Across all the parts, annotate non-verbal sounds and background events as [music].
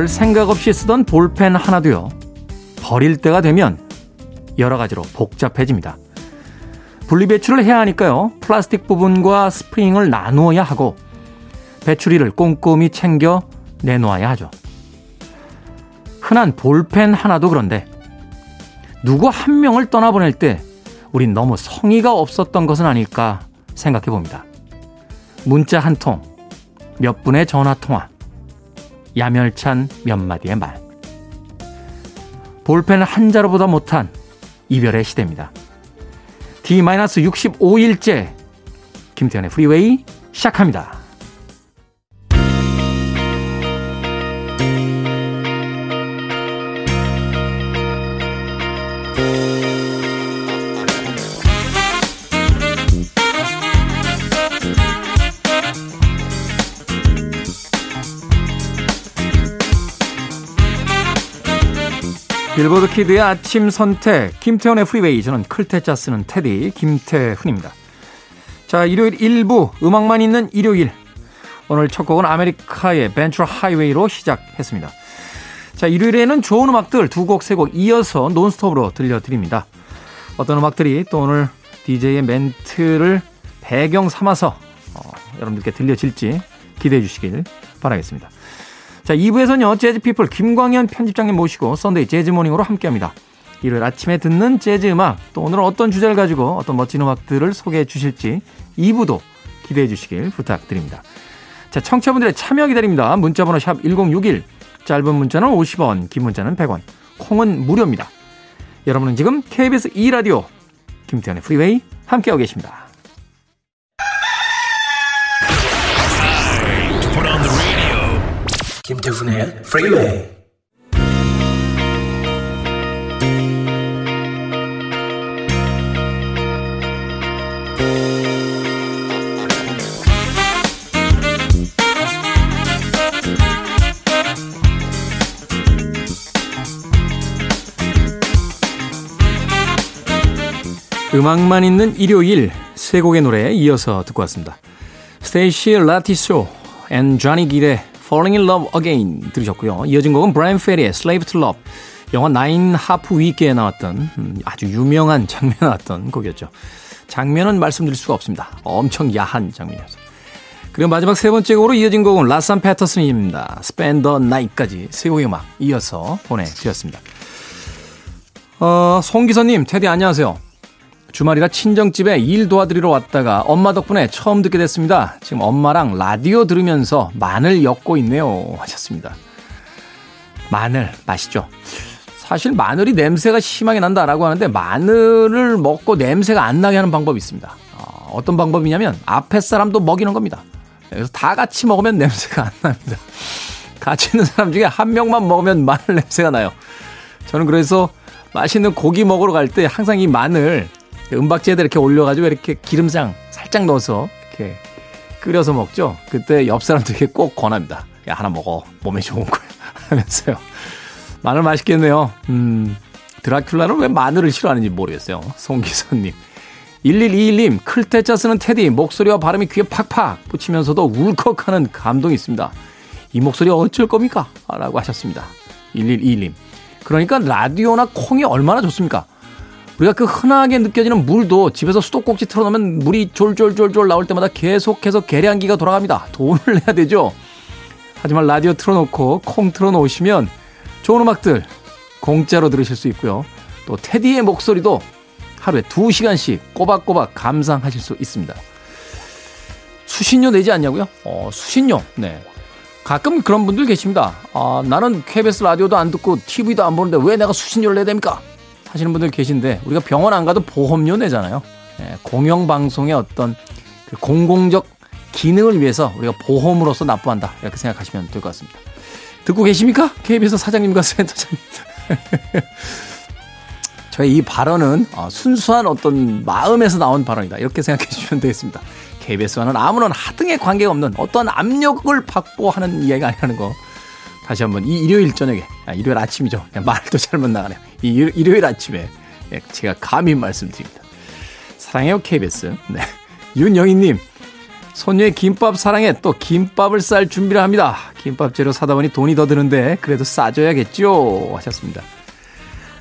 별 생각 없이 쓰던 볼펜 하나도요, 버릴 때가 되면 여러 가지로 복잡해집니다. 분리배출을 해야 하니까요, 플라스틱 부분과 스프링을 나누어야 하고, 배출이를 꼼꼼히 챙겨 내놓아야 하죠. 흔한 볼펜 하나도 그런데, 누구 한 명을 떠나보낼 때, 우린 너무 성의가 없었던 것은 아닐까 생각해 봅니다. 문자 한 통, 몇 분의 전화 통화, 야멸찬 몇 마디의 말. 볼펜 한 자루보다 못한 이별의 시대입니다. D-65일째 김태현의 프리웨이 시작합니다. 빌보드 키드의 아침 선택 김태훈의 프리웨이 저는 클 태 자 쓰는 테디 김태훈입니다. 자 일요일 1부 음악만 있는 일요일 오늘 첫 곡은 아메리카의 Ventura Highway로 시작했습니다. 자 일요일에는 좋은 음악들 두 곡 세 곡 이어서 논스톱으로 들려드립니다. 어떤 음악들이 또 오늘 DJ의 멘트를 배경 삼아서 어, 여러분들께 들려질지 기대해 주시길 바라겠습니다. 자, 2부에서는요, 재즈피플 김광현 편집장님 모시고 Sunday Jazz Morning으로 함께 합니다. 일요일 아침에 듣는 재즈 음악, 또 오늘은 어떤 주제를 가지고 어떤 멋진 음악들을 소개해 주실지 2부도 기대해 주시길 부탁드립니다. 자, 청취자분들의 참여 기다립니다. 문자번호 샵 1061, 짧은 문자는 50원, 긴 문자는 100원, 콩은 무료입니다. 여러분은 지금 KBS 2라디오 김태훈의 프리웨이 함께하고 계십니다. 김태훈의 프리웨이 음악만 있는 일요일 세 곡의 노래에 이어서 듣고 왔습니다. 스테이시 라티소 and 쟈니 길의 Falling in Love Again 들으셨고요. 이어진 곡은 브라이언 페리의 Slave to Love 영화 Nine Half Weeks에 나왔던 음, 아주 유명한 장면 나왔던 곡이었죠. 장면은 말씀드릴 수가 없습니다. 엄청 야한 장면이었어요. 그리고 마지막 세 번째 곡으로 이어진 곡은 라산 패터슨입니다. Spend the Night까지 세 곡의 음악 이어서 보내드렸습니다. 어, 송기선님, 테디 안녕하세요. 주말이라 친정집에 일 도와드리러 왔다가 엄마 덕분에 처음 듣게 됐습니다. 지금 엄마랑 라디오 들으면서 마늘 엮고 있네요. 하셨습니다. 마늘 맛있죠? 사실 마늘이 냄새가 심하게 난다라고 하는데 마늘을 먹고 냄새가 안 나게 하는 방법이 있습니다. 어, 떤 방법이냐면 앞에 사람도 먹이는 겁니다. 그래서 다 같이 먹으면 냄새가 안 납니다. 같이 있는 사람 중에 한 명만 먹으면 마늘 냄새가 나요. 저는 그래서 맛있는 고기 먹으러 갈 때 항상 이 마늘 은박지에다 이렇게 올려가지고 이렇게 기름장 살짝 넣어서 이렇게 끓여서 먹죠. 그때 옆 사람들에게 꼭 권합니다. 야, 하나 먹어. 몸에 좋은 거야. [laughs] 하면서요. 마늘 맛있겠네요. 음, 드라큘라는 왜 마늘을 싫어하는지 모르겠어요. 송기선님. 1121님, 클테짜 쓰는 테디, 목소리와 발음이 귀에 팍팍 붙이면서도 울컥하는 감동이 있습니다. 이 목소리 어쩔 겁니까? 라고 하셨습니다. 1121님. 그러니까 라디오나 콩이 얼마나 좋습니까? 우리가 그 흔하게 느껴지는 물도 집에서 수도꼭지 틀어놓으면 물이 졸졸졸졸 나올 때마다 계속해서 계량기가 돌아갑니다. 돈을 내야 되죠. 하지만 라디오 틀어놓고 콩 틀어놓으시면 좋은 음악들 공짜로 들으실 수 있고요. 또 테디의 목소리도 하루에 2시간씩 꼬박꼬박 감상하실 수 있습니다. 수신료 내지 않냐고요? 어, 수신료. 네. 가끔 그런 분들 계십니다. 아, 나는 KBS 라디오도 안 듣고 TV도 안 보는데 왜 내가 수신료를 내야 됩니까? 하시는 분들 계신데 우리가 병원 안 가도 보험료 내잖아요. 예, 공영방송의 어떤 그 공공적 기능을 위해서 우리가 보험으로서 납부한다. 이렇게 생각하시면 될 것 같습니다. 듣고 계십니까? KBS 사장님과 센터장님. [laughs] 저의 이 발언은 어, 순수한 어떤 마음에서 나온 발언이다. 이렇게 생각해 주시면 되겠습니다. KBS와는 아무런 하등의 관계가 없는 어떤 압력을 받고 하는 이야기가 아니라는 거 다시 한번 이 일요일 저녁에, 아, 일요일 아침이죠. 말도 잘못 나가네요. 이 일요일 아침에 예, 제가 감히 말씀드립니다. 사랑해요 KBS. 네. 윤영희님 손녀의 김밥 사랑에 또 김밥을 쌀 준비를 합니다. 김밥 재료 사다 보니 돈이 더 드는데 그래도 싸줘야겠죠 하셨습니다.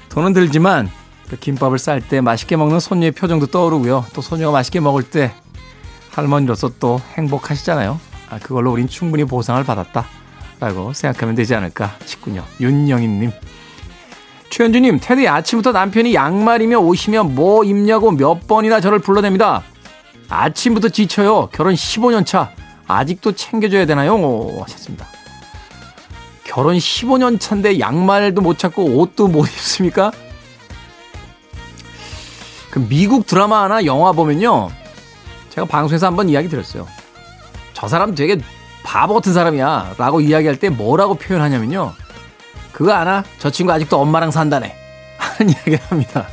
돈은 들지만 그 김밥을 쌀 때 맛있게 먹는 손녀의 표정도 떠오르고요. 또 손녀가 맛있게 먹을 때 할머니로서 또 행복하시잖아요. 아, 그걸로 우린 충분히 보상을 받았다. 라고 생각하면 되지 않을까 싶군요. 윤영희님. 최현주님, 테디 아침부터 남편이 양말이며 옷이며 뭐 입냐고 몇 번이나 저를 불러댑니다. 아침부터 지쳐요. 결혼 15년 차. 아직도 챙겨줘야 되나요? 하셨습니다. 결혼 15년 차인데 양말도 못 찾고 옷도 못 입습니까? 그 미국 드라마나 영화 보면요. 제가 방송에서 한번 이야기 드렸어요. 저 사람 되게 바보 같은 사람이야. 라고 이야기할 때 뭐라고 표현하냐면요. 그거 아나? 저 친구 아직도 엄마랑 산다네. [laughs] 하는 이야기를 합니다.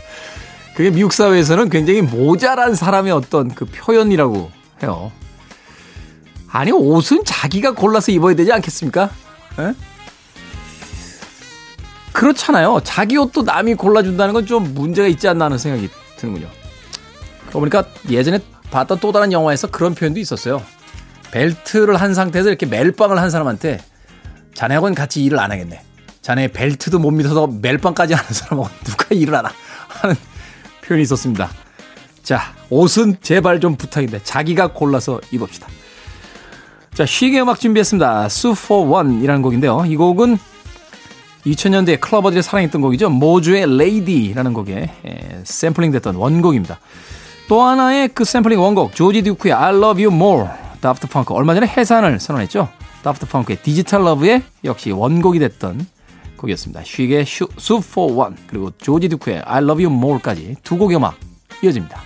그게 미국 사회에서는 굉장히 모자란 사람의 어떤 그 표현이라고 해요. 아니, 옷은 자기가 골라서 입어야 되지 않겠습니까? 에? 그렇잖아요. 자기 옷도 남이 골라준다는 건 좀 문제가 있지 않나 하는 생각이 드는군요. 그러고 보니까 예전에 봤던 또 다른 영화에서 그런 표현도 있었어요. 벨트를 한 상태에서 이렇게 멜빵을 한 사람한테 자네하고는 같이 일을 안 하겠네. 자네 벨트도 못 믿어서 멜빵까지 하는 사람하고 누가 일을 하나 하는 표현이 있었습니다. 자, 옷은 제발 좀 부탁인데 자기가 골라서 입읍시다. 자, Chic의 음악 준비했습니다. For One이라는 곡인데요. 이 곡은 2000년대 clubber들이 사랑했던 곡이죠. 모조의 Lady라는 곡에 샘플링 됐던 원곡입니다. 또 하나의 그 샘플링 원곡 조지 듀크의 I Love You More 다프트 펑크 얼마 전에 해산을 선언했죠. 다프트 펑크의 Digital Love의 역시 원곡이 됐던 곡이었습니다. Chic의 for One 그리고 조지 듀크의 I Love You More까지 두 곡의 음악 이어집니다.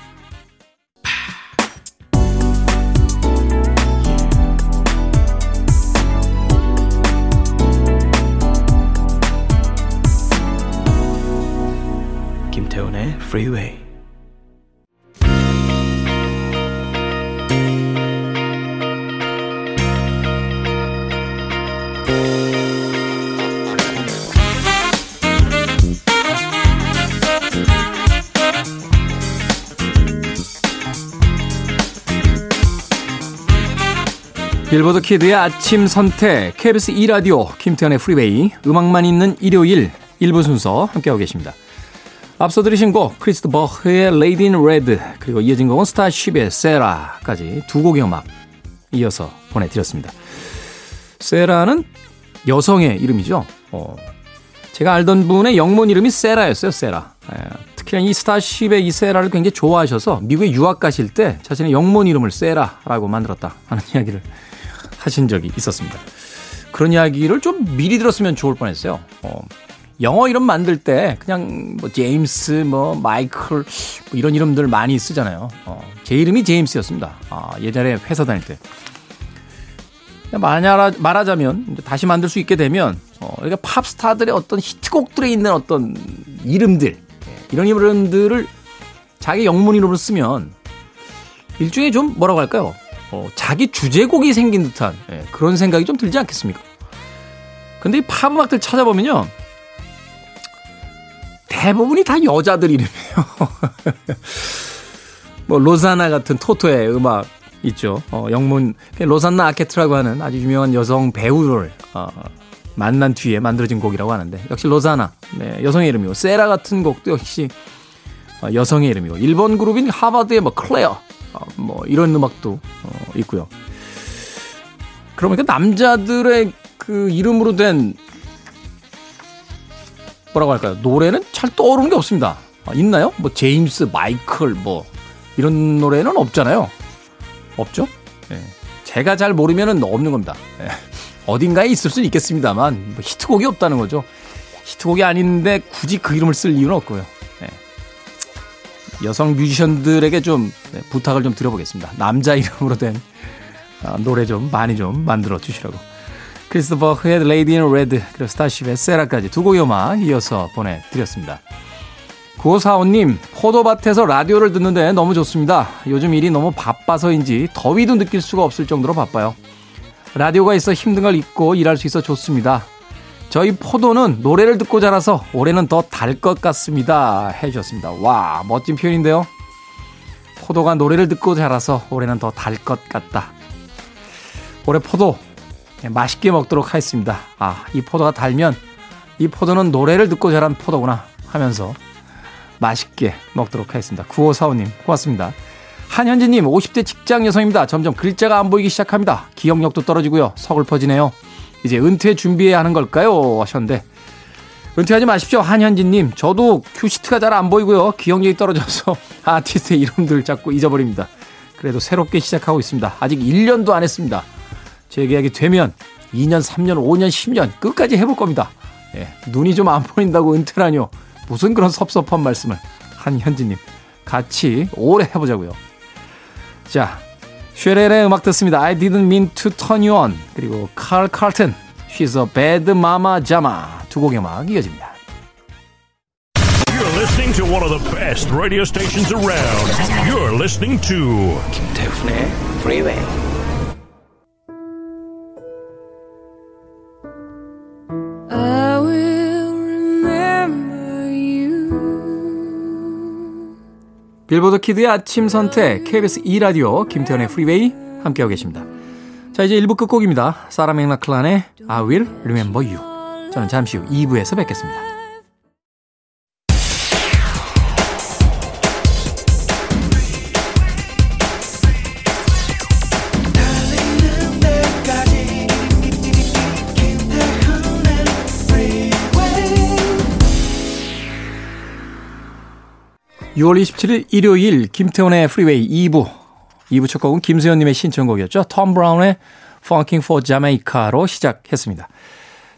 김태훈의 Freeway 빌보드 키드의 아침 선택 KBS 2 라디오 김태훈의 프리웨이 음악만 있는 일요일 1부 순서 함께하고 계십니다. 앞서 들으신 곡 크리스 드 버그의 Lady in 그리고 이어진 곡은 스타쉽의 세라까지 두 곡의 음악 이어서 보내드렸습니다. 세라는 여성의 이름이죠. 어, 제가 알던 분의 영문 이름이 세라였어요. 세라. 예, 특히나 이 스타쉽의 이 세라를 굉장히 좋아하셔서 미국에 유학 가실 때 자신의 영문 이름을 세라라고 만들었다 하는 이야기를 하신 적이 있었습니다. 그런 이야기를 좀 미리 들었으면 좋을 뻔했어요. 어, 영어 이름 만들 때 그냥 뭐 제임스, 뭐 마이클 뭐 이런 이름들 많이 쓰잖아요. 어, 제 이름이 제임스였습니다. 아, 예전에 회사 다닐 때. 만약 말하자면 다시 만들 수 있게 되면 어, 그러니까 팝스타들의 어떤 히트곡들에 있는 어떤 이름들 예, 이런 이름들을 자기 영문 이름으로 쓰면 일종의 좀 뭐라고 할까요? 어, 자기 주제곡이 생긴 듯한 예, 그런 생각이 좀 들지 않겠습니까? 근데 이 팝 음악들 찾아보면요. 대부분이 다 여자들 이름이에요. [laughs] 뭐 로사나 같은 토토의 음악 있죠. 어, 영문 로산나 아케트라고 하는 아주 유명한 여성 배우를 어, 만난 뒤에 만들어진 곡이라고 하는데 역시 로사나 네, 여성의 이름이고 세라 같은 곡도 역시 어, 여성의 이름이고 일본 그룹인 하버드의 뭐 클레어 어, 뭐 이런 음악도 어, 있고요. 그러니까 남자들의 그 이름으로 된 뭐라고 할까요? 노래는 잘 떠오르는 게 없습니다. 아, 있나요? 뭐 제임스, 마이클 뭐 이런 노래는 없잖아요. 없죠? 네. 제가 잘 모르면은 없는 겁니다. 네. 어딘가에 있을 수는 있겠습니다만 뭐 히트곡이 없다는 거죠. 히트곡이 아닌데 굳이 그 이름을 쓸 이유는 없고요. 여성 뮤지션들에게 좀 네, 부탁을 좀 드려보겠습니다. 남자 이름으로 된 아, 노래 좀 많이 좀 만들어 주시라고. 크리스 드 버그의 Lady in Red 그리고 스타쉽의 세라까지 두 곡의 음악 이어서 보내드렸습니다. 9545님 포도밭에서 라디오를 듣는데 너무 좋습니다. 요즘 일이 너무 바빠서인지 더위도 느낄 수가 없을 정도로 바빠요. 라디오가 있어 힘든 걸 잊고 일할 수 있어 좋습니다. 저희 포도는 노래를 듣고 자라서 올해는 더 달 것 같습니다. 해주셨습니다. 와, 멋진 표현인데요. 포도가 노래를 듣고 자라서 올해는 더 달 것 같다. 올해 포도 예, 맛있게 먹도록 하겠습니다. 아, 이 포도가 달면 이 포도는 노래를 듣고 자란 포도구나 하면서 맛있게 먹도록 하겠습니다. 9545님, 고맙습니다. 한현진님, 50대 직장 여성입니다. 점점 글자가 안 보이기 시작합니다. 기억력도 떨어지고요. 서글퍼지네요. 이제 은퇴 준비해야 하는 걸까요? 하셨는데, 은퇴하지 마십시오. 한현진님, 저도 큐시트가 잘 안 보이고요. 기억력이 떨어져서 [laughs] 아티스트의 이름들 자꾸 잊어버립니다. 그래도 새롭게 시작하고 있습니다. 아직 1년도 안 했습니다. 재계약이 되면 2년, 3년, 5년, 10년 끝까지 해볼 겁니다. 예, 눈이 좀 안 보인다고 은퇴라뇨. 무슨 그런 섭섭한 말씀을 한현진님 같이 오래 해보자고요. 자, 쉐렐의 음악 듣습니다. I didn't mean to turn you on. 그리고 칼 칼튼, She's a bad mama jama. 두 곡의 음악 이어집니다. You're listening to one of the best radio stations around. You're listening to 김태훈의 Freeway. 빌보드 키드의 아침 선택 KBS 2라디오 김태훈의 프리웨이 함께하고 계십니다. 자 이제 1부 끝곡입니다. 사라 맥락클란의 I Will Remember You. 저는 잠시 후 2부에서 뵙겠습니다. (6월 27일) 일요일 김태훈의 프리웨이 2부. 2부 첫 곡은 김수현님의 신청곡이었죠. 톰 브라운의 Funkin' for Jamaica로 시작했습니다.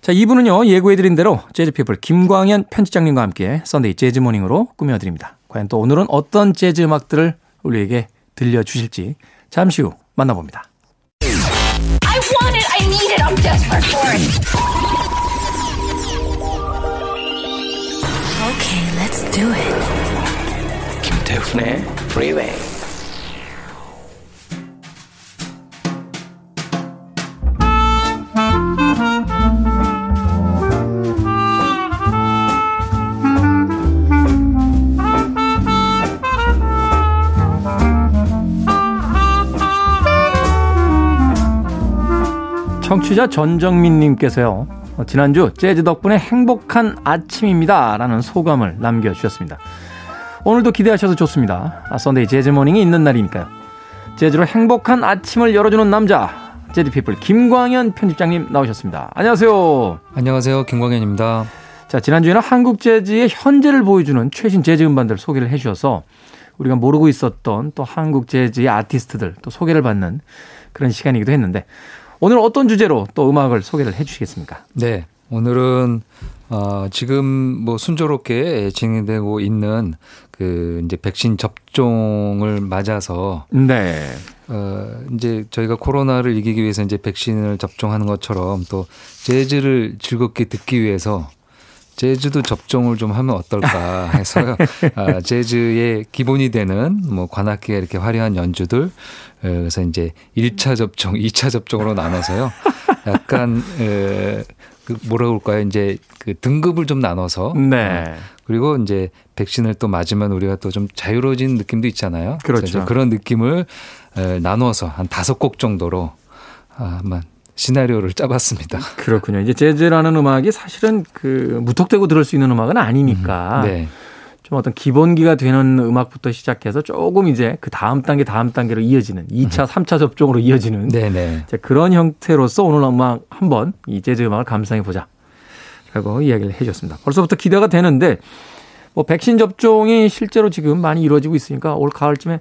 자 2부는요 예고해드린 대로 재즈피플 김광현 편집장님과 함께 Sunday Jazz Morning으로 꾸며드립니다. 과연 또 오늘은 어떤 재즈 음악들을 우리에게 들려주실지 잠시 후 만나봅니다. Okay, let's do it. 김태훈의 Freeway. 청취자 전정민 님께서요. 어, 지난주 재즈 덕분에 행복한 아침입니다. 라는 소감을 남겨주셨습니다. 오늘도 기대하셔도 좋습니다. 아, Sunday Jazz Morning이 있는 날이니까요. 재즈로 행복한 아침을 열어주는 남자. 재즈피플 김광현 편집장님 나오셨습니다. 안녕하세요. 안녕하세요. 김광현입니다. 자, 지난주에는 한국 재즈의 현재를 보여주는 최신 재즈 음반들 소개를 해 주셔서 우리가 모르고 있었던 또 한국 재즈의 아티스트들 또 소개를 받는 그런 시간이기도 했는데 오늘 어떤 주제로 또 음악을 소개를 해 주시겠습니까? 네. 오늘은 어, 지금 뭐 순조롭게 진행되고 있는 그 이제 백신 접종을 맞아서 네. 어, 이제 저희가 코로나를 이기기 위해서 이제 백신을 접종하는 것처럼 또 재즈를 즐겁게 듣기 위해서 재즈도 접종을 좀 하면 어떨까 [laughs] 해서요. 아, 재즈의 기본이 되는 뭐 관악기가 이렇게 화려한 연주들 에, 그래서 이제 1차 접종, 2차 접종으로 나눠서요. 약간 에, 그 뭐라 그럴까요? 이제 그 등급을 좀 나눠서 네. 어, 그리고 이제 백신을 또 맞으면 우리가 또 좀 자유로워진 느낌도 있잖아요. 그렇죠. 그런 느낌을 에, 나눠서 한 다섯 곡 정도로 아, 한번 시나리오를 짜봤습니다. 그렇군요. 이제 재즈라는 음악이 사실은 그 무턱대고 들을 수 있는 음악은 아니니까 네. 좀 어떤 기본기가 되는 음악부터 시작해서 조금 이제 그 다음 단계 다음 단계로 이어지는 2차, 3차 접종으로 이어지는 네네. 이제 그런 형태로서 오늘 음악 한번 이 재즈 음악을 감상해 보자. 라고 이야기를 해 주셨습니다. 벌써부터 기대가 되는데 뭐 백신 접종이 실제로 지금 많이 이루어지고 있으니까 올 가을쯤에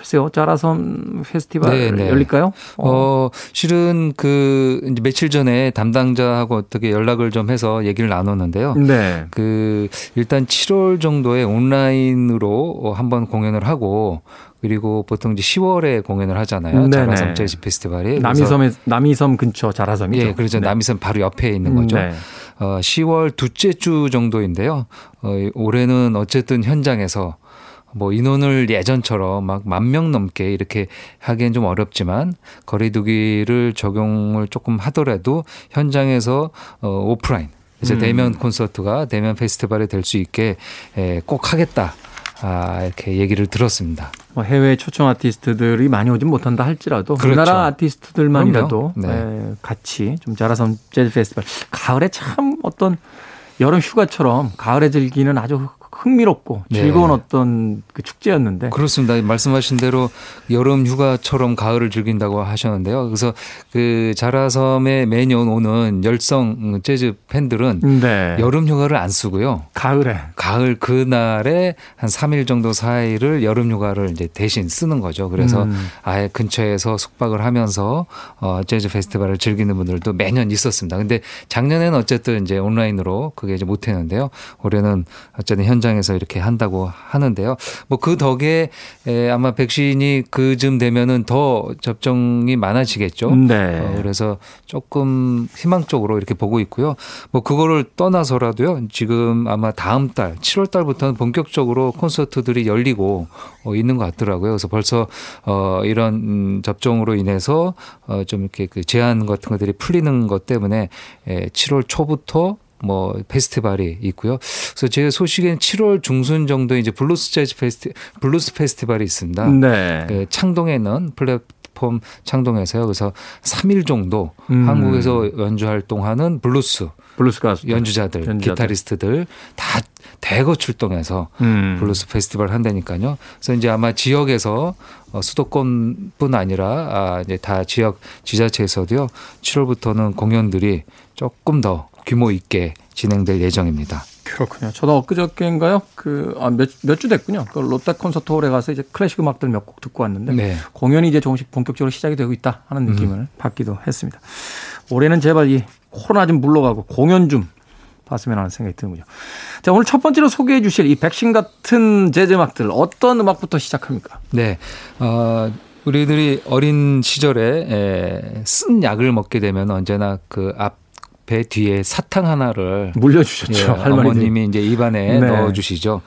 글쎄요. 짜라섬 페스티벌 네, 네. 열릴까요? 어, 실은 그 이제 며칠 전에 담당자하고 어떻게 연락을 좀 해서 얘기를 나눴는데요. 네. 그 일단 7월 정도에 온라인으로 한번 공연을 하고 그리고 보통 이제 10월에 공연을 하잖아요. 네네. 자라섬 재즈 페스티벌이. 남이섬에 남이섬 근처 자라섬이죠. 예, 그렇죠. 네. 남이섬 바로 옆에 있는 거죠. 네. 어, 10월 둘째 주 정도인데요. 어, 올해는 어쨌든 현장에서 뭐 인원을 예전처럼 막 만 명 넘게 이렇게 하기엔 좀 어렵지만 거리두기를 적용을 조금 하더라도 현장에서 어, 오프라인 이제 음. 대면 콘서트가 대면 페스티벌이 될 수 있게 에, 꼭 하겠다. 아, 이렇게 얘기를 들었습니다. 뭐 해외 초청 아티스트들이 많이 오진 못한다 할지라도 그렇죠. 우리나라 아티스트들만이라도. 네. 에, 같이 좀 자라섬 재즈 페스티벌 가을에 참 어떤 여름 휴가처럼 가을에 즐기는 아주 흥미롭고 네. 즐거운 어떤 그 축제였는데 그렇습니다. 말씀하신 대로 여름 휴가처럼 가을을 즐긴다고 하셨는데요. 그래서 그 자라섬에 매년 오는 열성 재즈 팬들은 네. 여름 휴가를 안 쓰고요. 가을에 가을 그날에 한 3일 정도 사이를 여름 휴가를 이제 대신 쓰는 거죠. 그래서 음. 아예 근처에서 숙박을 하면서 어 재즈 페스티벌을 즐기는 분들도 매년 있었습니다. 근데 작년에는 어쨌든 이제 온라인으로 그게 이제 못 했는데요. 올해는 어쨌든 현 장에서 이렇게 한다고 하는데요. 뭐 그 덕에 에, 아마 백신이 그쯤 되면은 더 접종이 많아지겠죠. 네. 어, 그래서 조금 희망적으로 이렇게 보고 있고요. 뭐 그거를 떠나서라도요. 지금 아마 다음 달 7월 달부터는 본격적으로 콘서트들이 열리고 어, 있는 것 같더라고요. 그래서 벌써 어 이런 음, 접종으로 인해서 어 좀 이렇게 그 제한 같은 것들이 풀리는 것 때문에 에 7월 초부터 뭐 페스티벌이 있고요. 그래서 제 소식엔 7월 중순 정도에 이제 블루스 재즈 페스티 블루스 페스티벌이 있습니다. 네. 그 창동에 있는 플랫폼 창동에서요. 그래서 3일 정도 음. 한국에서 연주 활동하는 블루스 블루스 가수 연주자들, 연주자들. 기타리스트들 다 대거 출동해서 음. 블루스 페스티벌 한다니까요. 그래서 이제 아마 지역에서 어, 수도권뿐 아니라 아, 이제 다 지역 지자체에서도요. 7월부터는 공연들이 조금 더 규모 있게 진행될 예정입니다. 그렇군요. 저도 엊그저께인가요? 그, 아, 몇, 몇 주 됐군요. 그 롯데 콘서트 홀에 가서 이제 클래식 음악들 몇 곡 듣고 왔는데. 네. 공연이 이제 조금씩 본격적으로 시작이 되고 있다 하는 느낌을 받기도 했습니다. 올해는 제발 이 코로나 좀 물러가고 공연 좀 봤으면 하는 생각이 드는군요. 자, 오늘 첫 번째로 소개해 주실 이 백신 같은 재즈 음악들 어떤 음악부터 시작합니까? 네. 어, 우리들이 어린 시절에 에, 쓴 약을 먹게 되면 언제나 그 앞 에 뒤에 사탕 하나를 물려주셨죠. 예. 어머님이 이제 입안에 네. 넣어주시죠.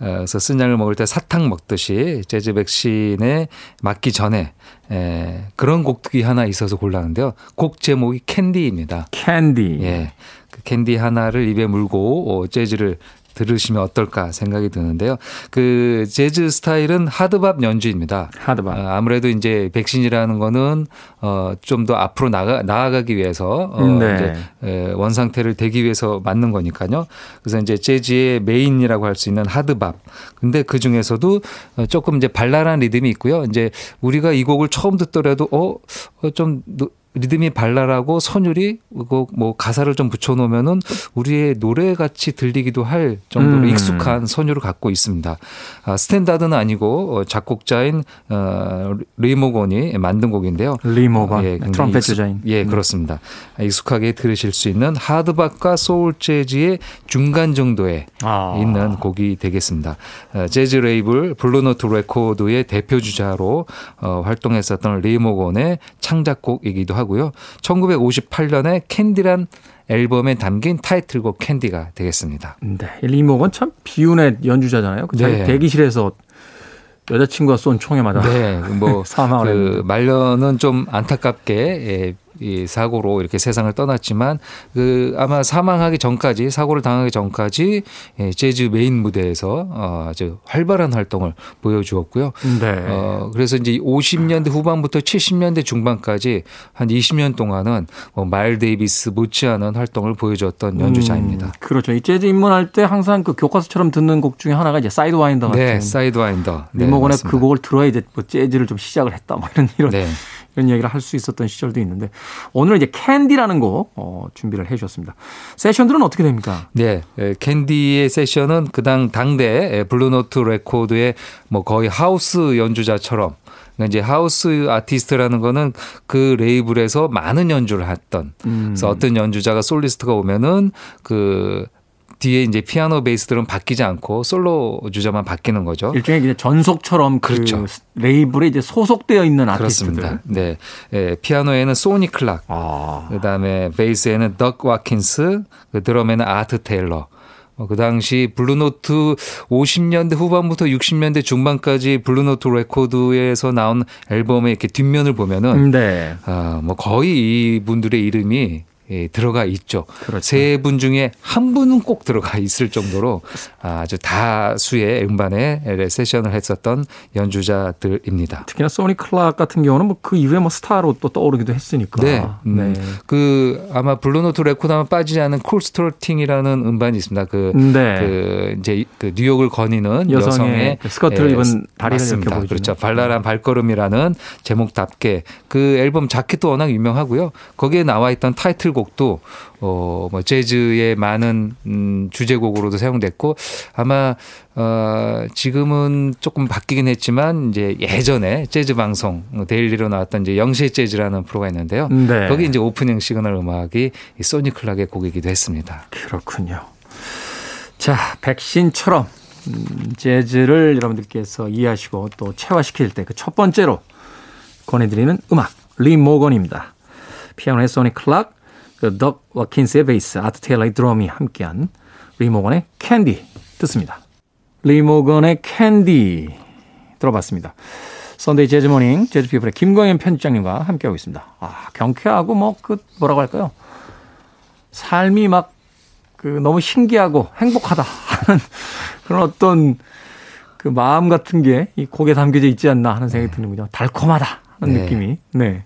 어, 그래서 쓴 약을 먹을 때 사탕 먹듯이 재즈 백신에 맞기 전에 에, 그런 곡이 하나 있어서 골랐는데요. 곡 제목이 캔디입니다. 캔디. 예. 그 캔디 하나를 입에 물고 어, 재즈를 들으시면 어떨까 생각이 드는데요. 그 재즈 스타일은 hard bop 연주입니다. hard bop. 어, 아무래도 이제 백신이라는 거는 어, 좀 더 앞으로 나가, 나아가기 위해서 어, 네. 이제 에, 원상태를 되기 위해서 맞는 거니까요. 그래서 이제 재즈의 메인이라고 할 수 있는 hard bop. 근데 그 중에서도 어, 조금 이제 발랄한 리듬이 있고요. 이제 우리가 이 곡을 처음 듣더라도 어, 어, 좀 노- 리듬이 발랄하고 선율이 그뭐 가사를 좀 붙여놓으면은 우리의 노래 같이 들리기도 할 정도로 음. 익숙한 선율을 갖고 있습니다. 아, 스탠다드는 아니고 어, 작곡자인 어, 리 모건이 만든 곡인데요. 리 모건. 예, 굉장히 트럼펫 익숙- 주자인. 예, 음. 그렇습니다. 익숙하게 들으실 수 있는 hard bop과 소울 재즈의 중간 정도에 아. 있는 곡이 되겠습니다. 어, 재즈 레이블 블루노트 레코드의 대표 주자로 어, 활동했었던 리 모건의 창작곡이기도 하고 요. 1958년에 캔디란 앨범에 담긴 타이틀곡 캔디가 되겠습니다. 네. 리 모건 참 비운의 연주자잖아요. 그 네. 대기실에서 여자친구가 쏜 총에 맞아. 네, 뭐 [laughs] 사망을 그. 말년은 좀 안타깝게 예, 이 사고로 이렇게 세상을 떠났지만 그 아마 사망하기 전까지 사고를 당하기 전까지 예, 재즈 메인 무대에서 어, 아주 활발한 활동을 보여주었고요. 네. 어, 그래서 이제 50년대 후반부터 70년대 중반까지 한 20년 동안은 뭐 마일스 데이비스 못지않은 활동을 보여줬던 연주자입니다. 음, 그렇죠. 이 재즈 입문할 때 항상 그 교과서처럼 듣는 곡 중에 하나가 이제 Sidewinder 같은 네, Sidewinder. 네, 리 모건의. 그 곡을 들어야 이제 뭐 재즈를 좀 시작을 했다. 뭐 이런 이런 네. 이런 얘기를 할 수 있었던 시절도 있는데 오늘 이제 캔디라는 곡 어, 준비를 해 주셨습니다. 세션들은 어떻게 됩니까? 네, 에, 캔디의 세션은 그당 당대 에, 블루노트 레코드의 뭐 거의 하우스 연주자처럼 그러니까 이제 house artist라는 거는 그 레이블에서 많은 연주를 했던 음. 그래서 어떤 연주자가 솔리스트가 오면은 그 뒤에 이제 피아노 베이스들은 바뀌지 않고 솔로 주자만 바뀌는 거죠. 일종의 이제 전속처럼 그 그렇죠. 레이블에 이제 소속되어 있는 아티스트들. 그렇습니다. 네, 에, 피아노에는 소니 클락, 아, 그다음에 베이스에는 덕 와킨스, 그 드럼에는 아트 테일러. 어, 그 당시 블루노트 50년대 후반부터 60년대 중반까지 블루노트 레코드에서 나온 앨범의 이렇게 뒷면을 보면은 네. 아, 뭐 거의 이분들의 이름이 예, 들어가 있죠. 그렇죠. 세분 중에 한 분은 꼭 들어가 있을 정도로 아주 다수의 음반에 세션을 했었던 연주자들입니다. 특히나 소니 클락 같은 경우는 뭐 그 이후에 뭐 스타로 또 떠오르기도 했으니까. 네. 음, 그 아마 블루노트 레코드 하면 빠지지 않은 Cool Struttin'이라는 음반이 있습니다. 그, 네. 그 이제 그 뉴욕을 거니는 여성의 여성의, 그 스커트를 예, 입은 다리를 맞습니다. 그렇죠. 발랄한 발걸음이라는 제목답게 그 앨범 자켓도 워낙 유명하고요. 거기에 나와 있던 타이틀 곡도 어뭐 재즈의 많은 음 주제곡으로도 사용됐고 아마 어 지금은 조금 바뀌긴 했지만 이제 예전에 재즈 방송 daily로 나왔던 이제 영시의 재즈라는 프로가 있는데요. 네. 거기 이제 오프닝 시그널 음악이 이 소니 클락의 곡이기도 했습니다. 그렇군요. 자, 백신처럼 음, 재즈를 여러분들께서 이해하시고 또 체화시킬 때 그 첫 번째로 권해드리는 음악 리 모건입니다. 피아노의 소니 클락, 그 덕 워킨스의 베이스, 아트 테일러의 드럼이 함께한 리 모건의 캔디 듣습니다. 리 모건의 캔디 들어봤습니다. 선데이 재즈 모닝 재즈 피플의 김광현 편집장님과 함께하고 있습니다. 아, 경쾌하고 뭐 그 뭐라고 할까요? 삶이 막 그 너무 신기하고 행복하다 하는 [laughs] 그런 어떤 그 마음 같은 게 이 곡에 담겨져 있지 않나 하는 생각이 드는군요. 달콤하다 하는 네. 느낌이. 네.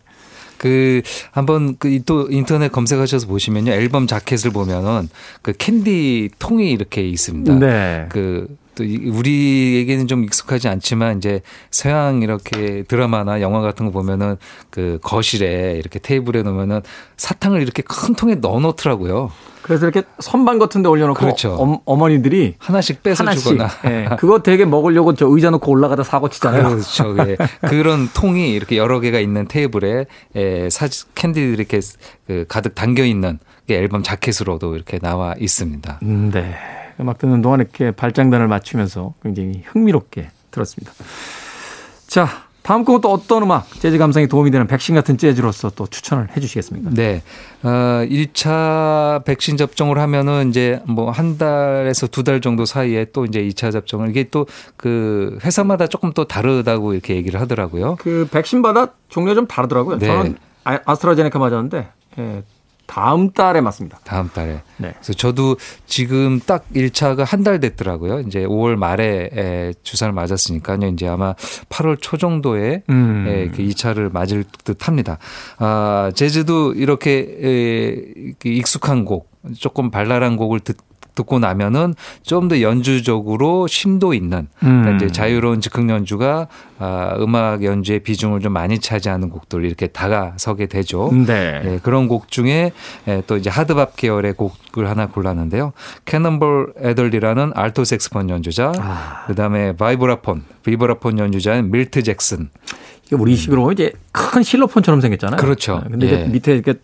그 한번 그 또 인터넷 검색하셔서 보시면요 앨범 자켓을 보면은 그 캔디 통이 이렇게 있습니다. 네. 그 또 우리에게는 좀 익숙하지 않지만 이제 서양 이렇게 드라마나 영화 같은 거 보면은 그 거실에 이렇게 테이블에 놓으면은 사탕을 이렇게 큰 통에 넣어 놓더라고요. 그래서 이렇게 선반 같은 데 올려놓고 그렇죠. 어, 어머니들이 하나씩 뺏어 하나씩 주거나 예, 그거 되게 먹으려고 저 의자 놓고 올라가다 사고 치잖아요. 그렇죠. 예. 그런 통이 이렇게 여러 개가 있는 테이블에 에, 사 캔디들이 이렇게 그 가득 담겨 있는 게 앨범 자켓으로도 이렇게 나와 있습니다. 음, 네. 음악 듣는 동안 이렇게 발장단을 맞추면서 굉장히 흥미롭게 들었습니다. 자, 다음 곡은 또 어떤 음악, 재즈 감상에 도움이 되는 백신 같은 재즈로서 또 추천을 해 주시겠습니까? 네. 어, 1차 백신 접종을 하면은 이제 뭐 한 달에서 두 달 정도 사이에 또 이제 2차 접종을 이게 또 그 회사마다 조금 또 다르다고 이렇게 얘기를 하더라고요. 그 백신마다 종류가 좀 다르더라고요. 네. 저는 아- 아스트라제네카 맞았는데 예, 다음 달에 맞습니다. 다음 달에. 네. 그래서 저도 지금 딱 1차가 한 달 됐더라고요. 이제 5월 말에 에, 주사를 맞았으니까요. 이제 아마 8월 초 정도에 음. 예, 그 2차를 맞을 듯 합니다. 아, 재즈도 이렇게 에, 이렇게 익숙한 곡, 조금 발랄한 곡을 듣 듣고 나면은 좀 더 연주적으로 심도 있는 그러니까 음. 이제 자유로운 즉흥 연주가 아, 음악 연주의 비중을 좀 많이 차지하는 곡들 이렇게 다가서게 되죠. 네. 예, 그런 곡 중에 예, 또 이제 hard bop 계열의 곡을 하나 골랐는데요. 캐넌볼 애덜리라는 알토 색스폰 연주자, 아. 그다음에 vibraphone, 비브라폰 연주자인 밀트 잭슨. 이게 우리 식으로 이제 큰 실로폰처럼 생겼잖아요. 그렇죠. 네, 근데 예. 밑에 이렇게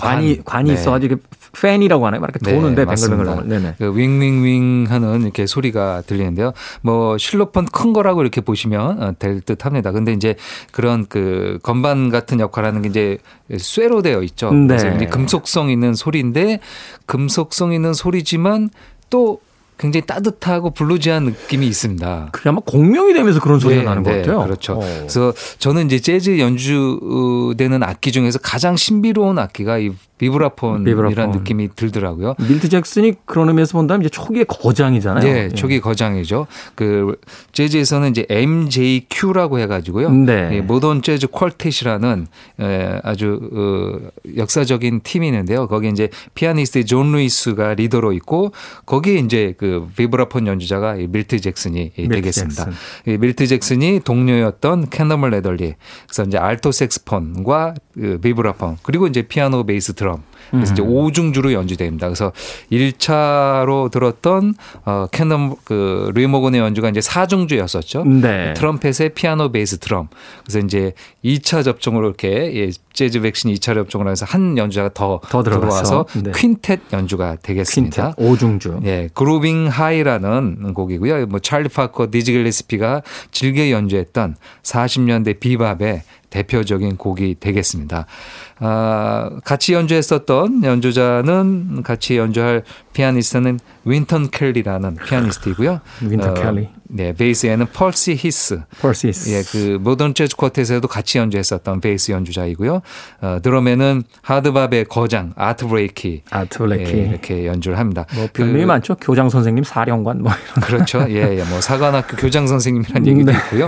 관이 관. 관이 네. 있어가지고 이렇게 팬이라고 하나요? 막 이렇게 도는데 맞습니다. 뱅글뱅글. 네네. 그 윙윙윙 하는 이렇게 소리가 들리는데요. 뭐 실로폰 큰 거라고 이렇게 보시면 어, 될듯 합니다. 근데 이제 그런 그 건반 같은 역할하는 게 이제 쇠로 되어 있죠. 네. 그래서 이제 금속성 있는 소리인데 금속성 있는 소리지만 또 굉장히 따뜻하고 블루지한 느낌이 있습니다. 그게 아마 공명이 되면서 그런 소리가 네, 나는 것 네, 같아요. 그렇죠. 어. 그래서 저는 이제 재즈 연주되는 악기 중에서 가장 신비로운 악기가 이 비브라폰이라는 비브라폰. 느낌이 들더라고요. 밀트 잭슨이 그런 의미에서 본다면 이제 초기의 거장이잖아요. 네, 초기 거장이죠. 그 재즈에서는 이제 MJQ라고 해가지고요. 네. 이 Modern Jazz Quartet이라는 에, 아주 어, 역사적인 팀이 있는데요. 거기 이제 피아니스트 존 루이스가 리더로 있고 거기에 이제 그 비브라폰 연주자가 이 밀트 잭슨이 밀트 되겠습니다. 잭슨. 이 밀트 잭슨이 동료였던 캐넌볼 애덜리. 그래서 이제 알토 색스폰과 그 비브라폰 그리고 이제 피아노 베이스 드럼. 그래서 음. 이제 오중주로 연주됩니다. 그래서 1차로 들었던 어 캐논 그 리 모건의 연주가 이제 사중주였었죠. 네. 트럼펫에 피아노 베이스 드럼. 그래서 이제 2차 접종으로 이렇게 예, 재즈 백신 2차 접종을 해서 한 연주자가 더, 더. 들어와서 네. quintet 연주가 되겠습니다. quintet 오중주. 예, Groovin' High라는 곡이고요. 뭐 찰리 파커, 디지 길레스피가 즐겨 연주했던 40년대 비밥의 대표적인 곡이 되겠습니다. 아, 같이 연주했었던 연주자는 같이 연주할 피아니스트는 윈턴 켈리라는 피아니스트이고요. [laughs] 윈턴 켈리. 네, 베이스에는 퍼시 히스. 퍼시 히스. 예, 그 Modern Jazz Quartet에도 같이 연주했었던 베이스 연주자이고요. 어, 드럼에는 hard bop의 거장 아트 블레이키 아트 블레이키. 예, 이렇게 연주를 합니다. 뭐 별명이 많죠. 교장 선생님, 사령관 뭐 이런. 그렇죠. 예, 예. 뭐 사관학교 교장 선생님이라는 얘기도 네. 있고요.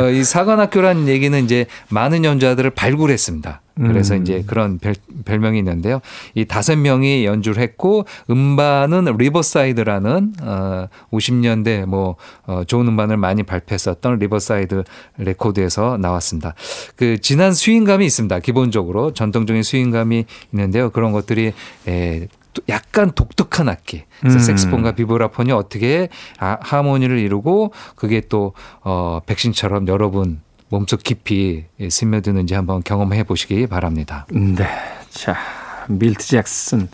어, 이 사관학교라는 얘기는 이제 많은 연주자들을 발굴했습니다. 그래서 음. 이제 그런 별, 별명이 있는데요. 이 다섯 명이 연주를 했고 음반은 리버사이드라는 어 50년대 뭐 어, 좋은 음반을 많이 발표했었던 리버사이드 레코드에서 나왔습니다. 그 진한 스윙감이 있습니다. 기본적으로 전통적인 스윙감이 있는데요. 그런 것들이 에, 또 약간 독특한 악기. 그래서 음. 색스폰과 비브라폰이 어떻게 아, 하모니를 이루고 그게 또 어, 백신처럼 여러 분 몸속 깊이 스며드는지 한번 경험해 보시기 바랍니다. 네. 자, 밀트 잭슨.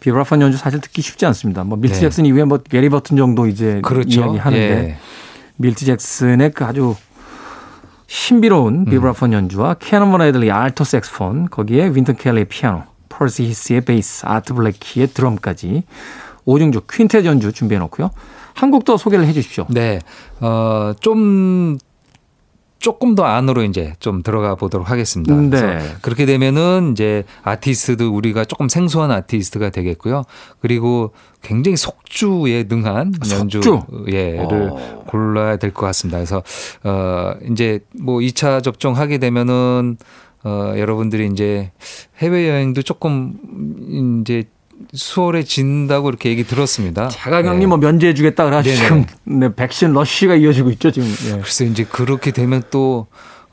비브라폰 연주 사실 듣기 쉽지 않습니다. 뭐 밀트 네. 잭슨 이후에 뭐 게리 버튼 정도 이제 그렇죠. 이야기 하는데 예. 밀트 잭슨의 그 아주 신비로운 음. 비브라폰 연주와 캐논볼 애들리 알토 색스폰 거기에 윈턴 켈리의 피아노, 퍼시 히스의 베이스, 아트 블레키의 드럼까지 오중주 퀸텟 연주 준비해 놓고요. 한 곡 더 소개를 해 주십시오. 네. 어, 좀 조금 더 안으로 이제 좀 들어가 보도록 하겠습니다. 네. 그래서 그렇게 되면은 이제 아티스트도 우리가 조금 생소한 아티스트가 되겠고요. 그리고 굉장히 속주에 능한 연주 속주? 예를 어. 골라야 될 것 같습니다. 그래서 어 이제 뭐 2차 접종하게 되면은 어 여러분들이 이제 해외 여행도 조금 이제 수월해진다고 이렇게 얘기 들었습니다. 자가격리 네. 뭐 면제해 주겠다 그래가지고 네네. 지금 [laughs] 네, 백신 러쉬가 이어지고 있죠 지금. 예. 글쎄 이제 그렇게 되면 또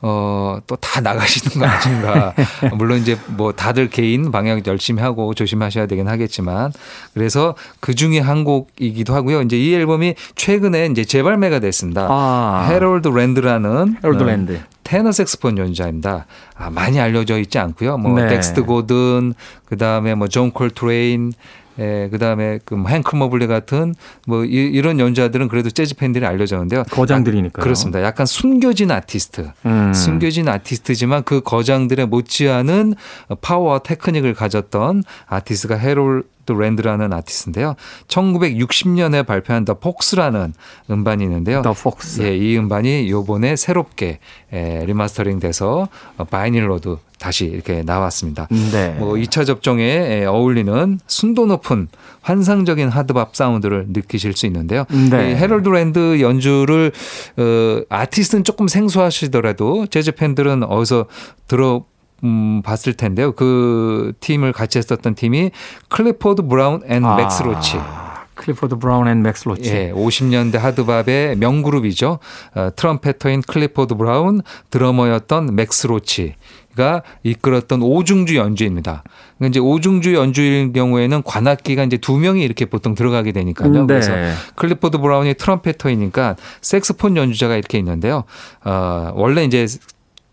어, 또 다 나가시는 거 아닌가. [laughs] 물론 이제 뭐 다들 개인 방역 열심히 하고 조심하셔야 되긴 하겠지만 그래서 그 중에 한 곡이기도 하고요. 이제 이 앨범이 최근에 이제 재발매가 됐습니다. 아. 헤럴드 랜드라는 헤럴드 어, 랜드. 테너 색스폰 연주자입니다. 아, 많이 알려져 있지 않고요. 뭐 네. 덱스트 고든, 그다음에 뭐 존 콜트레인 예, 그다음에 그뭐 행크 모블리 같은 뭐 이런 연주자들은 그래도 재즈 팬들이 알려졌는데요. 거장들이니까요. 그렇습니다. 약간 숨겨진 아티스트. 음. 숨겨진 아티스트지만 그 거장들의 못지않은 파워와 테크닉을 가졌던 아티스트가 헤럴드 랜드라는 아티스트인데요. 1960년에 발표한 The Fox라는 음반이 있는데요. The Fox. 예, 이 음반이 요번에 새롭게 에, 리마스터링 돼서 어, vinyl로도 다시 이렇게 나왔습니다. 네. 뭐 2차 접종에 에, 어울리는 순도 높은 환상적인 hard bop 사운드를 느끼실 수 있는데요. 네. 이 헤럴드 랜드 연주를 어, 아티스트는 조금 생소하시더라도 재즈 팬들은 어디서 들어 음, 봤을 텐데요. 그 팀을 같이 했었던 팀이 클리포드 브라운 and 아, 맥스 로치. 클리포드 브라운 and 맥스 로치. 예, 50년대 hard bop의 명그룹이죠. 어, trumpeter인 클리포드 브라운, 드러머였던 맥스 로치가 이끌었던 오중주 연주입니다. 그러니까 이제 오중주 연주일 경우에는 관악기가 이제 두 명이 이렇게 보통 들어가게 되니까요. 음, 네. 그래서 클리포드 브라운이 trumpeter이니까 색스폰 연주자가 이렇게 있는데요. 어, 원래 이제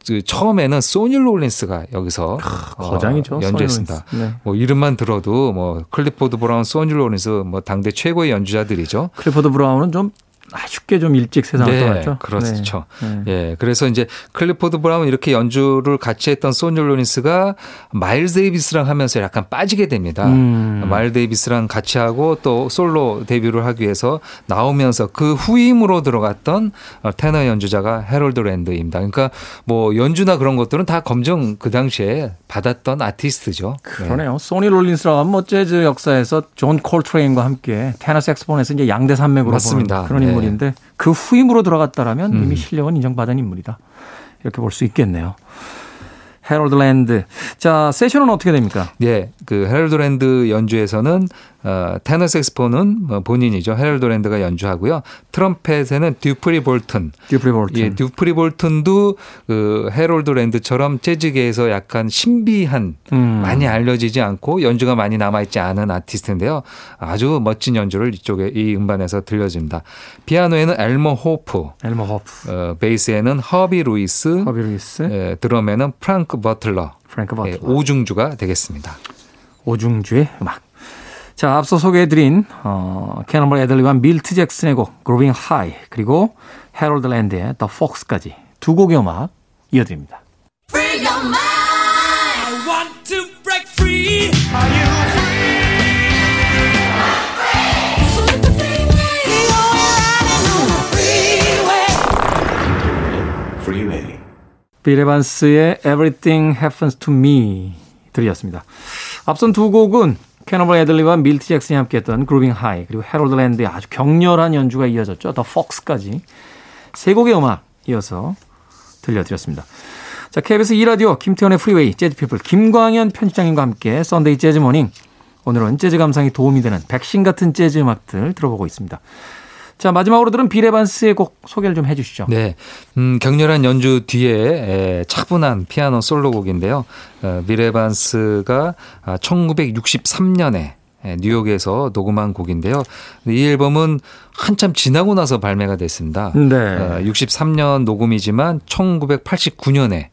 그 처음에는 소니 롤린스가 여기서 어, 거장이죠. 연주했습니다. 소니 롤린스. 네. 뭐 이름만 들어도 뭐 클리포드 브라운, 소니 롤린스 뭐 당대 최고의 연주자들이죠. 클리포드 브라운은 좀 아쉽게 좀 일찍 세상을 떠났죠. 그렇죠. 네. 네. 예, 그래서 이제 클리포드 브라운 이렇게 연주를 같이 했던 소니 롤린스가 마일스 데이비스랑 하면서 약간 빠지게 됩니다. 음. 마일스 데이비스랑 같이 하고 또 솔로 데뷔를 하기 위해서 나오면서 그 후임으로 들어갔던 어, 테너 연주자가 헤럴드 랜드입니다. 그러니까 뭐 연주나 그런 것들은 다 검증 그 당시에 받았던 아티스트죠. 그러네요. 소니 하면 뭐 재즈 역사에서 존 콜트레인과 함께 테너 색스폰에서 이제 양대 산맥으로 맞습니다. 그런 네. 인물인데 그 후임으로 들어갔다라면 음. 이미 실력은 인정받은 인물이다. 이렇게 볼 수 있겠네요. 헤럴드 랜드. 자, 세션은 어떻게 됩니까? 예, 그 헤럴드 랜드 연주에서는 어, 테너 색스폰은 뭐 본인이죠. 헤럴드 랜드가 연주하고요. 트럼펫에는 듀프리 볼튼. 듀프리 볼튼. 예, 듀프리 볼튼도 그 헤럴드 랜드처럼 재즈계에서 약간 신비한 음. 많이 알려지지 않고 연주가 많이 남아 있지 않은 아티스트인데요. 아주 멋진 연주를 이쪽에 이 음반에서 들려줍니다. 피아노에는 엘머 호프, 엘머 호프, 어, 베이스에는 허비 루이스, 허비 루이스, 예, 드럼에는 프랭크 버틀러, 프랭크 예, 버틀러. 오중주가 되겠습니다. 오중주의 음악. 자, 앞서 소개해드린 어, 캐논볼 애들리와 밀트 잭슨의 곡 Groovin' High 그리고 헤럴드 랜드의 The Fox까지 두 곡의 음악 이어드립니다. your mind. I want to break free. Freeway. 빌 에반스의 Everything Happens to Me 들으셨습니다. 앞선 두 곡은 캐논볼 애들리와 밀트 잭슨이 함께했던 Groovin' High 그리고 헤럴드 랜드의 아주 격렬한 연주가 이어졌죠. The Fox까지 세 곡의 음악 이어서 들려드렸습니다. 자, KBS 2라디오 김태현의 Freeway 재즈피플 김광현 편집장님과 함께 Sunday Jazz Morning 오늘은 재즈 감상이 도움이 되는 백신 같은 재즈 음악들 들어보고 있습니다. 자, 마지막으로 들은 빌 에반스의 곡 소개를 좀 해주시죠. 네, 음, 격렬한 연주 뒤에 에, 차분한 피아노 솔로곡인데요. 어, 빌 에반스가 1963년에 뉴욕에서 녹음한 곡인데요. 이 앨범은 한참 지나고 나서 발매가 됐습니다. 네. 어, 63년 녹음이지만 1989년에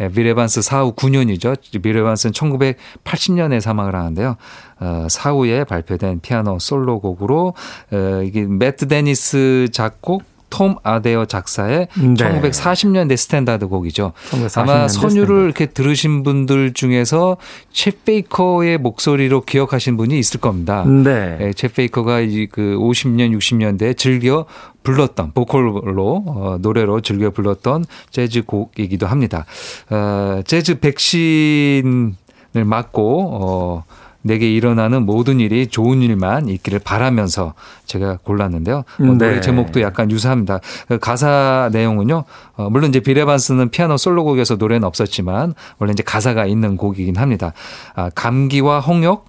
예, 빌 에반스 사후 9년이죠. 빌 에반스는 1980년에 사망을 하는데요. 어, 사후에 발표된 피아노 솔로곡으로 어, 이게 매트 데니스 작곡 톰 아데어 작사의 네. 1940년대 스탠다드 곡이죠. 1940년대 아마 선율을 스탠다드. 이렇게 들으신 분들 중에서 쳇 베이커의 목소리로 기억하신 분이 있을 겁니다. 네. 예, 쳇 베이커가 이 그 50년, 60년대에 즐겨 불렀던 보컬로 어, 노래로 즐겨 불렀던 재즈 곡이기도 합니다. 어, 재즈 백신을 맞고 어, 내게 일어나는 모든 일이 좋은 일만 있기를 바라면서 제가 골랐는데요. 어, 네. 노래 제목도 약간 유사합니다. 그 가사 내용은요. 어, 물론 이제 비레반스는 피아노 솔로곡에서 노래는 없었지만 원래 이제 가사가 있는 곡이긴 합니다. 아, 감기와 홍역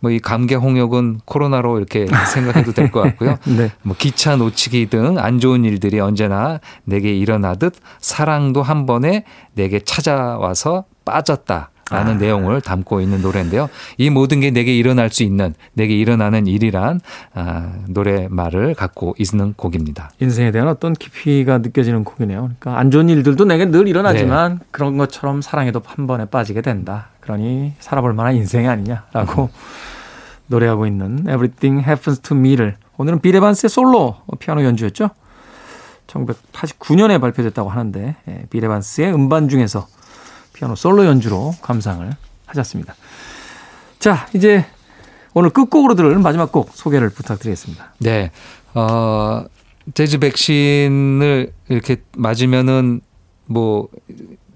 뭐이 감기 홍역은 코로나로 이렇게 [laughs] 생각해도 될 것 같고요. 네. 뭐 기차 놓치기 등 안 좋은 일들이 언제나 내게 일어나듯 사랑도 한 번에 내게 찾아와서 빠졌다. 라는 내용을 담고 있는 노래인데요. 이 모든 게 내게 일어날 수 있는, 내게 일어나는 일이란 아, 노래말을 갖고 있는 곡입니다. 인생에 대한 어떤 깊이가 느껴지는 곡이네요. 그러니까 안 좋은 일들도 내게 늘 일어나지만 그런 것처럼 사랑에도 한 번에 빠지게 된다. 그러니 살아볼 만한 인생이 아니냐라고 [laughs] 노래하고 있는 Everything Happens to Me를 오늘은 비레반스의 솔로 피아노 연주였죠. 1989년에 발표됐다고 하는데 예, 비레반스의 음반 중에서 피아노 솔로 연주로 감상을 하셨습니다. 자, 이제 오늘 끝곡으로 들을 마지막 곡 소개를 부탁드리겠습니다. 네. 어, 재즈 백신을 이렇게 맞으면은 뭐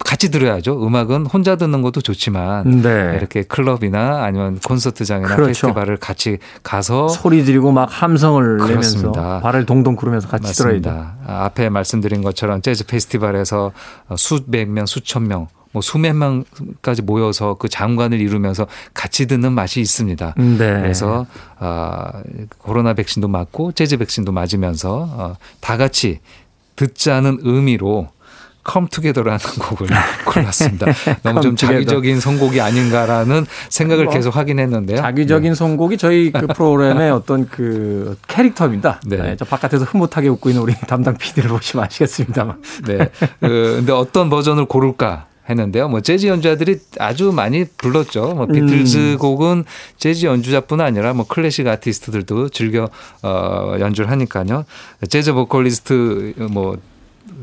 같이 들어야죠. 음악은 혼자 듣는 것도 좋지만 네. 이렇게 클럽이나 아니면 콘서트장이나 그렇죠. 페스티벌을 같이 가서 소리 지르고 막 함성을 그렇습니다. 내면서 발을 동동 구르면서 같이 들어야 돼. 맞습니다. 아, 앞에 말씀드린 것처럼 재즈 페스티벌에서 수백 명, 수천 명, 뭐 수백 명까지 모여서 그 장관을 이루면서 같이 듣는 맛이 있습니다. 네. 그래서 아, 코로나 백신도 맞고 재즈 백신도 맞으면서 어, 다 같이 듣자는 의미로 컴투게더라는 [laughs] 곡을 [laughs] 골랐습니다. 너무 좀. 자기적인 선곡이 아닌가라는 생각을 뭐, 계속 하긴 했는데요. 자기적인 선곡이 저희 그 [laughs] 프로그램의 어떤 그 캐릭터입니다. 네. 네, 저 바깥에서 흐뭇하게 웃고 있는 우리 담당 PD를 보시면 아시겠습니다만. 네. 그, 근데 어떤 버전을 고를까? 했는데요. 뭐 재즈 연주자들이 아주 많이 불렀죠. 뭐 비틀즈 곡은 재즈 연주자뿐 아니라 뭐 클래식 아티스트들도 즐겨 어 연주를 하니까요. 재즈 보컬리스트 뭐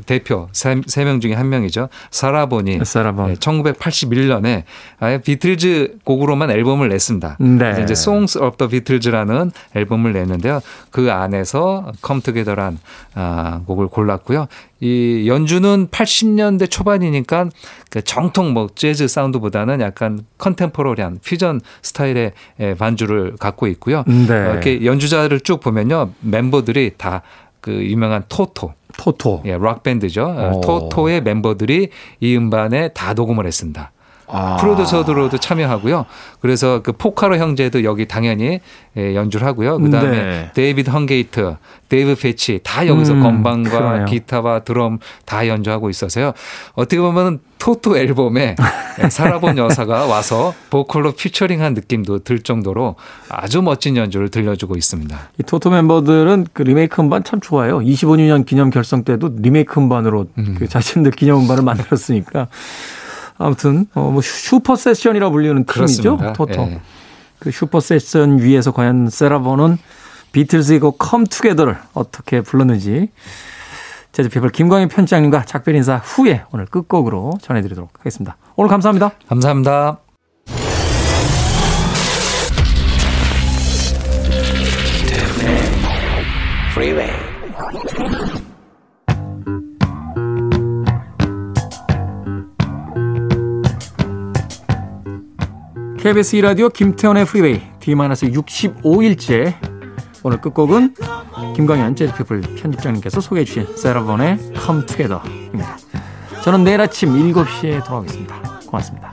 대표 세 명 중에 한 명이죠. 사라보니 사라본. 1981년에 아예 비틀즈 곡으로만 앨범을 냈습니다. 네. 이제 Songs of the Beatles라는 앨범을 냈는데요. 그 안에서 Come Together란 아, 곡을 골랐고요. 이 연주는 80년대 초반이니까 그 정통 뭐 재즈 사운드보다는 약간 컨템포러리한 퓨전 스타일의 예, 반주를 갖고 있고요. 네. 어, 이렇게 연주자를 쭉 보면요. 멤버들이 다 그 유명한 토토 토토. 예, 락 밴드죠. 오. 토토의 멤버들이 이 음반에 다 녹음을 했습니다. 아. 프로듀서들로도 참여하고요. 그래서 그 포카로 형제도 여기 당연히 예, 연주를 하고요. 그다음에 네. 데이비드 헝게이트, 데이브 페이치 다 여기서 음, 건반과 그러네요. 기타와 드럼 다 연주하고 있어서요. 어떻게 보면 토토 앨범에 예, 세라 본 [laughs] 여사가 와서 보컬로 featuring한 느낌도 들 정도로 아주 멋진 연주를 들려주고 있습니다. 이 토토 멤버들은 그 리메이크 음반 참 좋아요. 25주년 기념 결성 때도 리메이크 음반으로 음. 그 자신들 기념 음반을 만들었으니까 아무튼 어, 뭐 슈퍼 세션이라 불리는 팀이죠. 그렇습니다. 토토. 예. 그 슈퍼 세션 위에서 과연 세라 본은 비틀즈의 곡 Come Together를 어떻게 불렀는지 재즈피플 김광현 편집장님과 작별 인사 후에 오늘 끝곡으로 전해드리도록 하겠습니다. 오늘 감사합니다. 감사합니다. KBS 2라디오 김태원의 Freeway D-65일째 오늘 끝곡은 김광현 Jazz People 편집장님께서 소개해 주신 Sarah Vaughan의 Together입니다. 저는 내일 아침 7시에 돌아오겠습니다. 고맙습니다.